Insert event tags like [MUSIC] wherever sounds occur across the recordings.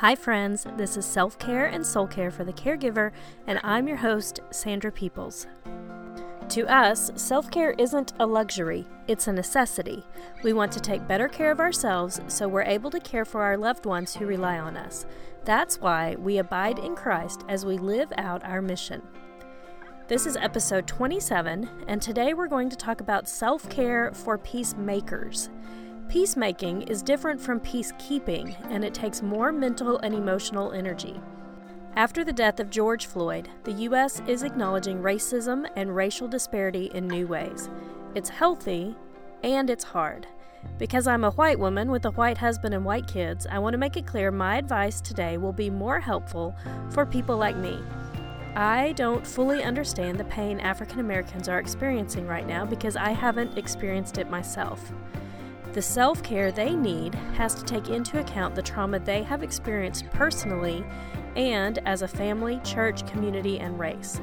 Hi, friends. This is Self Care and Soul Care for the Caregiver, and I'm your host, Sandra Peoples. To us, self care isn't a luxury, it's a necessity. We want to take better care of ourselves so we're able to care for our loved ones who rely on us. That's why we abide in Christ as we live out our mission. This is episode 27, and today we're going to talk about self care for peacemakers. Peacemaking is different from peacekeeping, and it takes more mental and emotional energy. After the death of George Floyd, the U.S. is acknowledging racism and racial disparity in new ways. It's healthy and it's hard. Because I'm a white woman with a white husband and white kids, I want to make it clear my advice today will be more helpful for people like me. I don't fully understand the pain African Americans are experiencing right now because I haven't experienced it myself. The self care they need has to take into account the trauma they have experienced personally and as a family, church, community, and race.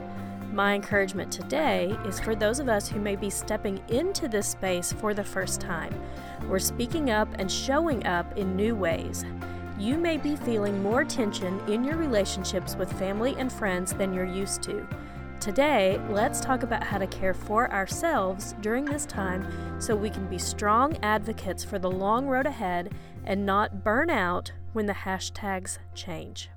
My encouragement today is for those of us who may be stepping into this space for the first time. We're speaking up and showing up in new ways. You may be feeling more tension in your relationships with family and friends than you're used to. Today, let's talk about how to care for ourselves during this time so we can be strong advocates for the long road ahead and not burn out when the hashtags change.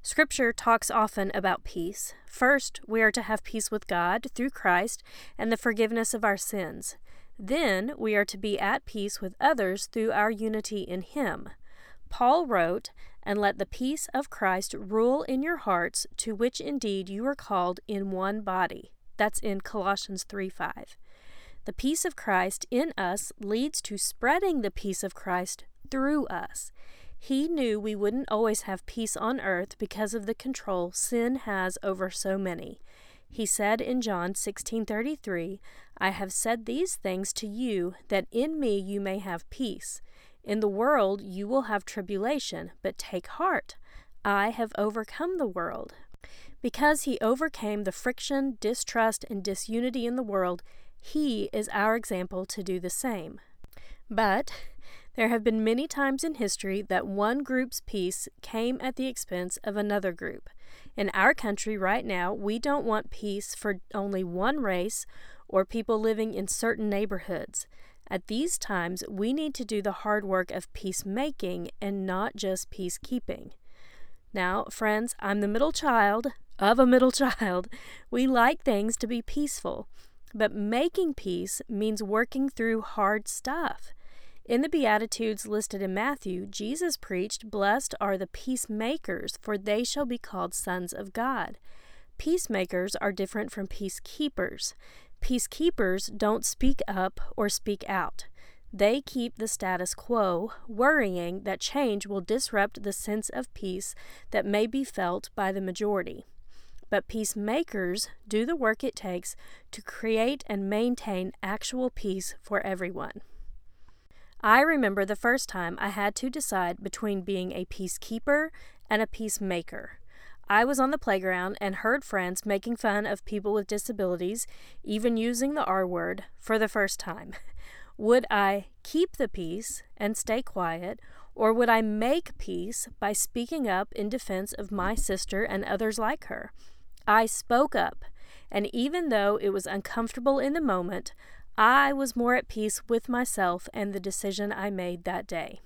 Scripture talks often about peace. First, we are to have peace with God through Christ and the forgiveness of our sins. Then, we are to be at peace with others through our unity in Him. Paul wrote, And let the peace of Christ rule in your hearts, to which indeed you are called in one body. That's in Colossians 3 5. The peace of Christ in us leads to spreading the peace of Christ through us. He knew we wouldn't always have peace on earth because of the control sin has over so many. He said in John 16:33, I have said these things to you that in me you may have peace. In the world you will have tribulation, but take heart. I have overcome the world. Because he overcame the friction, distrust, and disunity in the world, he is our example to do the same. But there have been many times in history that one group's peace came at the expense of another group. In our country right now, we don't want peace for only one race or people living in certain neighborhoods. At these times, we need to do the hard work of peacemaking and not just peacekeeping. Now, friends, I'm the middle child of a middle [LAUGHS] child. We like things to be peaceful, but making peace means working through hard stuff. In the Beatitudes listed in Matthew, Jesus preached, Blessed are the peacemakers, for they shall be called sons of God. Peacemakers are different from peacekeepers. Peacekeepers don't speak up or speak out. They keep the status quo, worrying that change will disrupt the sense of peace that may be felt by the majority. But peacemakers do the work it takes to create and maintain actual peace for everyone. I remember the first time I had to decide between being a peacekeeper and a peacemaker. I was on the playground and heard friends making fun of people with disabilities, even using the R word, for the first time. [LAUGHS] Would I keep the peace and stay quiet, or would I make peace by speaking up in defense of my sister and others like her? I spoke up, and even though it was uncomfortable in the moment, I was more at peace with myself and the decision I made that day.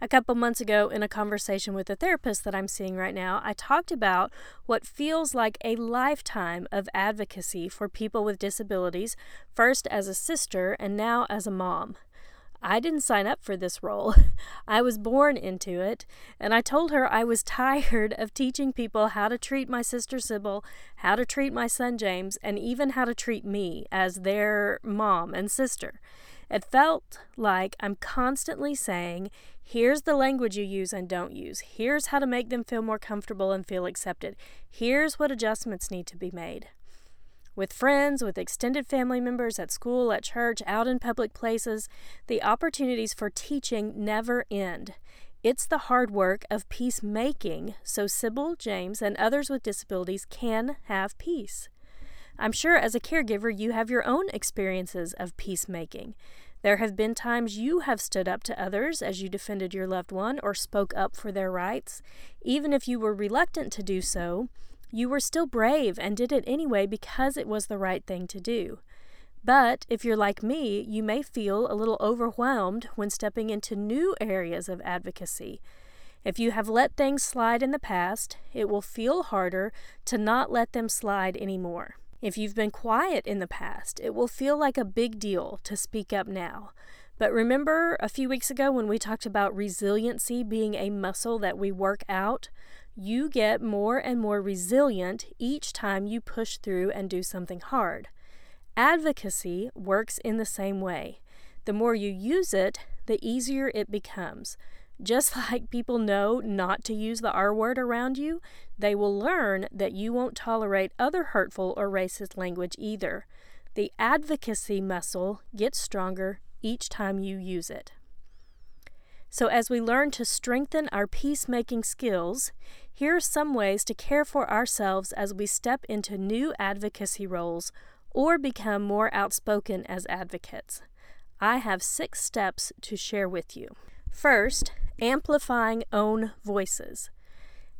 A couple months ago, in a conversation with a therapist that I'm seeing right now, I talked about what feels like a lifetime of advocacy for people with disabilities, first as a sister and now as a mom. I didn't sign up for this role. [LAUGHS] I was born into it, and I told her I was tired of teaching people how to treat my sister Sybil, how to treat my son James, and even how to treat me as their mom and sister. It felt like I'm constantly saying, here's the language you use and don't use. Here's how to make them feel more comfortable and feel accepted. Here's what adjustments need to be made. With friends, with extended family members, at school, at church, out in public places, the opportunities for teaching never end. It's the hard work of peacemaking so Sybil, James, and others with disabilities can have peace. I'm sure as a caregiver, you have your own experiences of peacemaking. There have been times you have stood up to others as you defended your loved one or spoke up for their rights. Even if you were reluctant to do so, you were still brave and did it anyway because it was the right thing to do. But if you're like me, you may feel a little overwhelmed when stepping into new areas of advocacy. If you have let things slide in the past, it will feel harder to not let them slide anymore. If you've been quiet in the past, it will feel like a big deal to speak up now. But remember a few weeks ago when we talked about resiliency being a muscle that we work out? You get more and more resilient each time you push through and do something hard. Advocacy works in the same way. The more you use it, the easier it becomes. Just [LAUGHS] like people know not to use the R word around you, they will learn that you won't tolerate other hurtful or racist language either. The advocacy muscle gets stronger each time you use it. So, as we learn to strengthen our peacemaking skills, here are some ways to care for ourselves as we step into new advocacy roles or become more outspoken as advocates. I have six steps to share with you. First, amplifying own voices.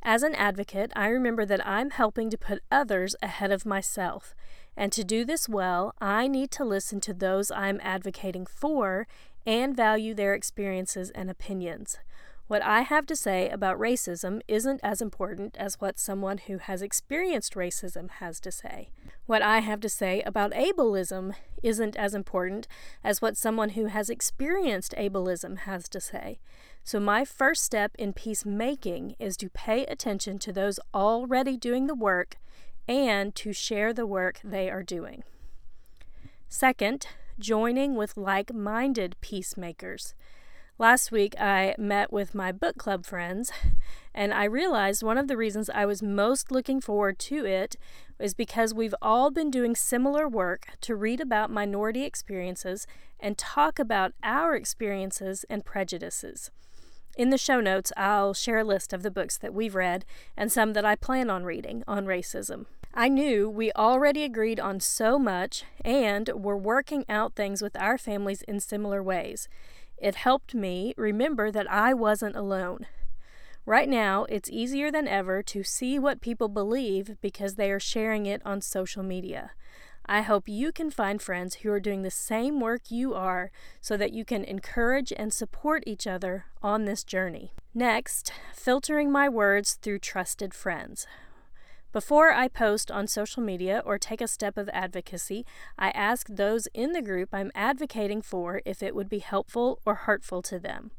As an advocate, I remember that I'm helping to put others ahead of myself. And to do this well, I need to listen to those I'm advocating for and value their experiences and opinions. What I have to say about racism isn't as important as what someone who has experienced racism has to say. What I have to say about ableism isn't as important as what someone who has experienced ableism has to say. So, my first step in peacemaking is to pay attention to those already doing the work and to share the work they are doing. Second, joining with like minded peacemakers. Last week, I met with my book club friends, and I realized one of the reasons I was most looking forward to it is because we've all been doing similar work to read about minority experiences and talk about our experiences and prejudices. In the show notes, I'll share a list of the books that we've read and some that I plan on reading on racism. I knew we already agreed on so much and were working out things with our families in similar ways. It helped me remember that I wasn't alone. Right now, it's easier than ever to see what people believe because they are sharing it on social media. I hope you can find friends who are doing the same work you are so that you can encourage and support each other on this journey. Next, filtering my words through trusted friends. Before I post on social media or take a step of advocacy, I ask those in the group I'm advocating for if it would be helpful or hurtful to them.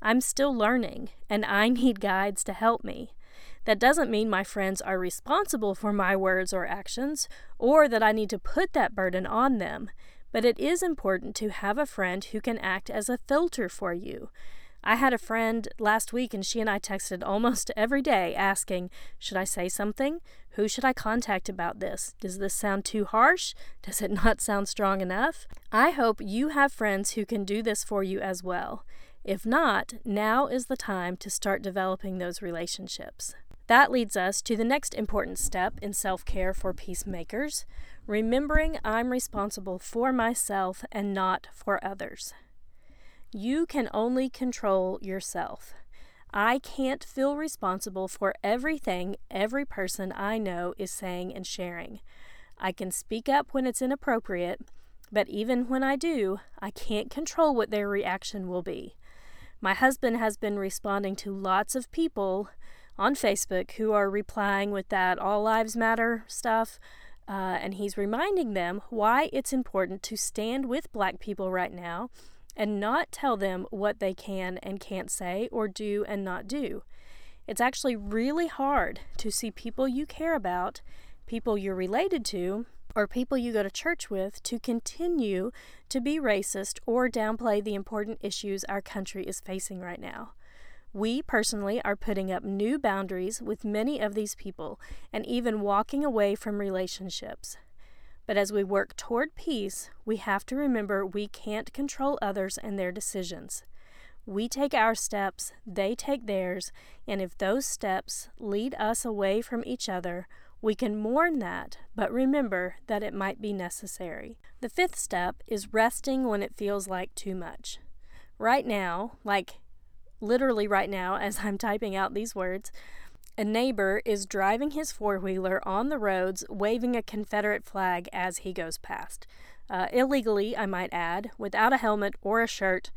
I'm still learning, and I [LAUGHS] need guides to help me. That doesn't mean my friends are responsible for my words or actions, or that I need to put that burden on them, but it is important to have a friend who can act as a filter for you. I had a friend last week and she and I texted almost [LAUGHS] every day asking, Should I say something? Who should I contact about this? Does this sound too harsh? Does it [LAUGHS] not sound strong enough? I hope you have friends who can do this for you as well. If not, now is the time to start developing those relationships. That leads us to the next important step in self care for peacemakers remembering I'm responsible for myself and not for others. You can only control yourself. I can't feel responsible for everything every person I know is saying and sharing. I can speak up when it's inappropriate, but even when I do, I can't control what their reaction will be. My husband has been responding to lots of people on Facebook who are replying with that All Lives Matter stuff. Uh, and he's reminding them why it's important to stand with black people right now and not tell them what they can and can't say or do and not do. It's actually really hard to see people you care about, people you're related to, or people you go to church with to continue to be racist or downplay the important issues our country is facing right now. We personally are putting up new boundaries with many of these people and even walking away from relationships. But as we work toward peace, we have to remember we can't control others and their decisions. We take our steps, they take theirs, and if those steps lead us away from each other, We can mourn that, but remember that it might be necessary. The fifth step is resting when it feels like too much. Right now, like literally right now, as I'm typing out these words, a neighbor is driving his four wheeler on the roads, waving a Confederate flag as he goes past. Uh, illegally, I might add, without a helmet or a shirt,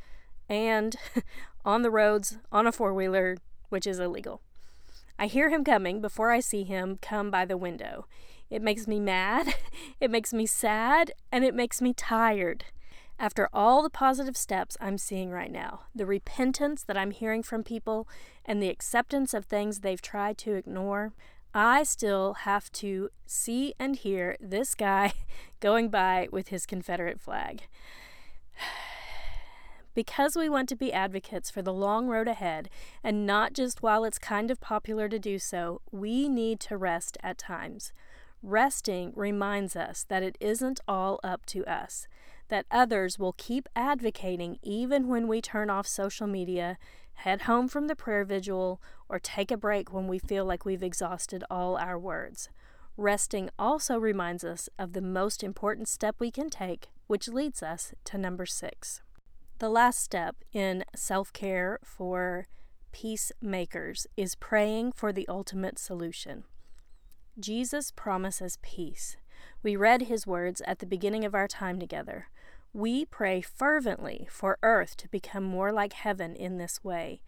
and [LAUGHS] on the roads on a four wheeler, which is illegal. I hear him coming before I see him come by the window. It makes me mad, [LAUGHS] it makes me sad, and it makes me tired. After all the positive steps I'm seeing right now, the repentance that I'm hearing from people, and the acceptance of things they've tried to ignore, I still have to see and hear this guy [LAUGHS] going by with his Confederate flag. [SIGHS] Because we want to be advocates for the long road ahead, and not just while it's kind of popular to do so, we need to rest at times. Resting reminds us that it isn't all up to us that others will keep advocating even when we turn off social media, head home from the prayer vigil, or take a break when we feel like we've exhausted all our words. Resting also reminds us of the most important step we can take, which leads us to number six. The last step in self care for peacemakers is praying for the ultimate solution. Jesus promises peace. We read his words at the beginning of our time together. We pray fervently for earth to become more like heaven in this way.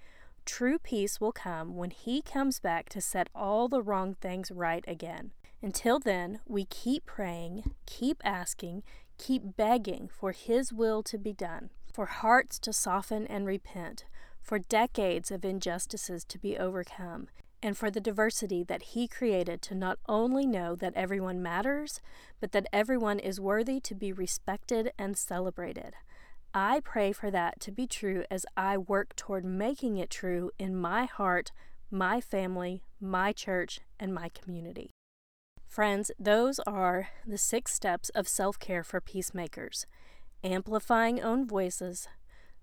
True peace will come when He comes back to set all the wrong things right again. Until then, we keep praying, keep asking, keep begging for His will to be done, for hearts to soften and repent, for decades of injustices to be overcome, and for the diversity that He created to not only know that everyone matters, but that everyone is worthy to be respected and celebrated. I pray for that to be true as I work toward making it true in my heart, my family, my church, and my community. Friends, those are the six steps of self care for peacemakers amplifying own voices,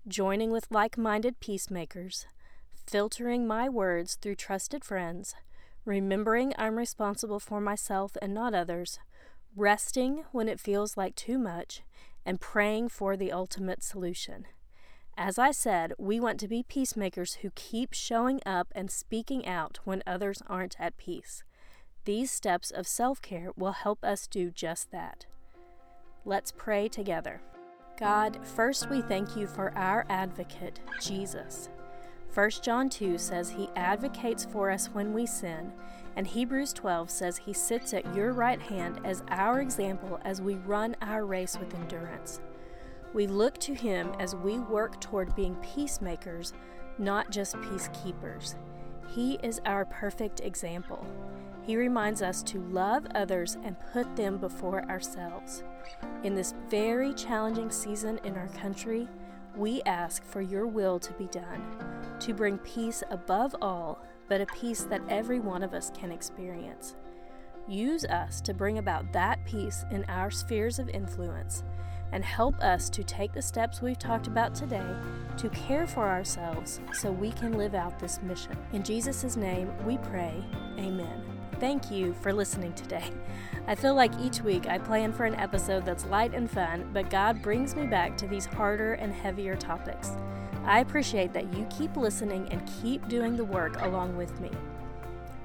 joining with like minded peacemakers filtering my words through trusted friends, remembering I'm responsible for myself and not others, resting when it feels like too much, and praying for the ultimate solution. As I said, we want to be peacemakers who keep showing up and speaking out when others aren't at peace. These steps of self care will help us do just that. Let's pray together. God, first we thank you for our advocate, Jesus. 1 John 2 says he advocates for us when we sin, and Hebrews 12 says he sits at your right hand as our example as we run our race with endurance. We look to him as we work toward being peacemakers, not just peacekeepers. He is our perfect example. He reminds us to love others and put them before ourselves. In this very challenging season in our country, we ask for your will to be done, to bring peace above all, but a peace that every one of us can experience. Use us to bring about that peace in our spheres of influence and help us to take the steps we've talked about today to care for ourselves so we can live out this mission. In Jesus' name we pray, Amen. Thank you for listening today. I feel like each week I plan for an episode that's light and fun, but God brings me back to these harder and heavier topics. I appreciate that you keep listening and keep doing the work along with me.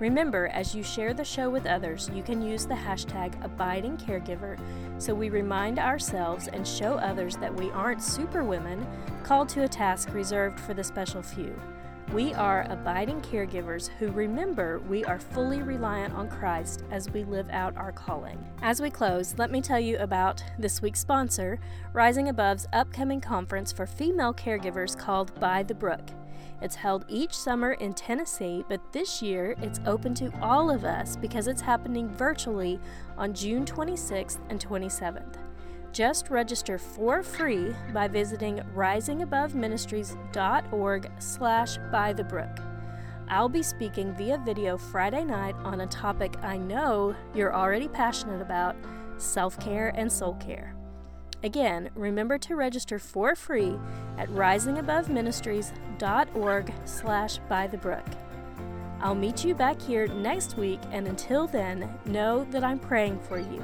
Remember, as you share the show with others, you can use the hashtag AbidingCaregiver so we remind ourselves and show others that we aren't superwomen called to a task reserved for the special few. We are abiding caregivers who remember we are fully reliant on Christ as we live out our calling. As we close, let me tell you about this week's sponsor, Rising Above's upcoming conference for female caregivers called By the Brook. It's held each summer in Tennessee, but this year it's open to all of us because it's happening virtually on June 26th and 27th. Just register for free by visiting risingaboveministries.org slash by the brook. I'll be speaking via video Friday night on a topic I know you're already passionate about self-care and soul care. Again, remember to register for free at risingaboveministries.org slash by the brook. I'll meet you back here next week, and until then, know that I'm praying for you.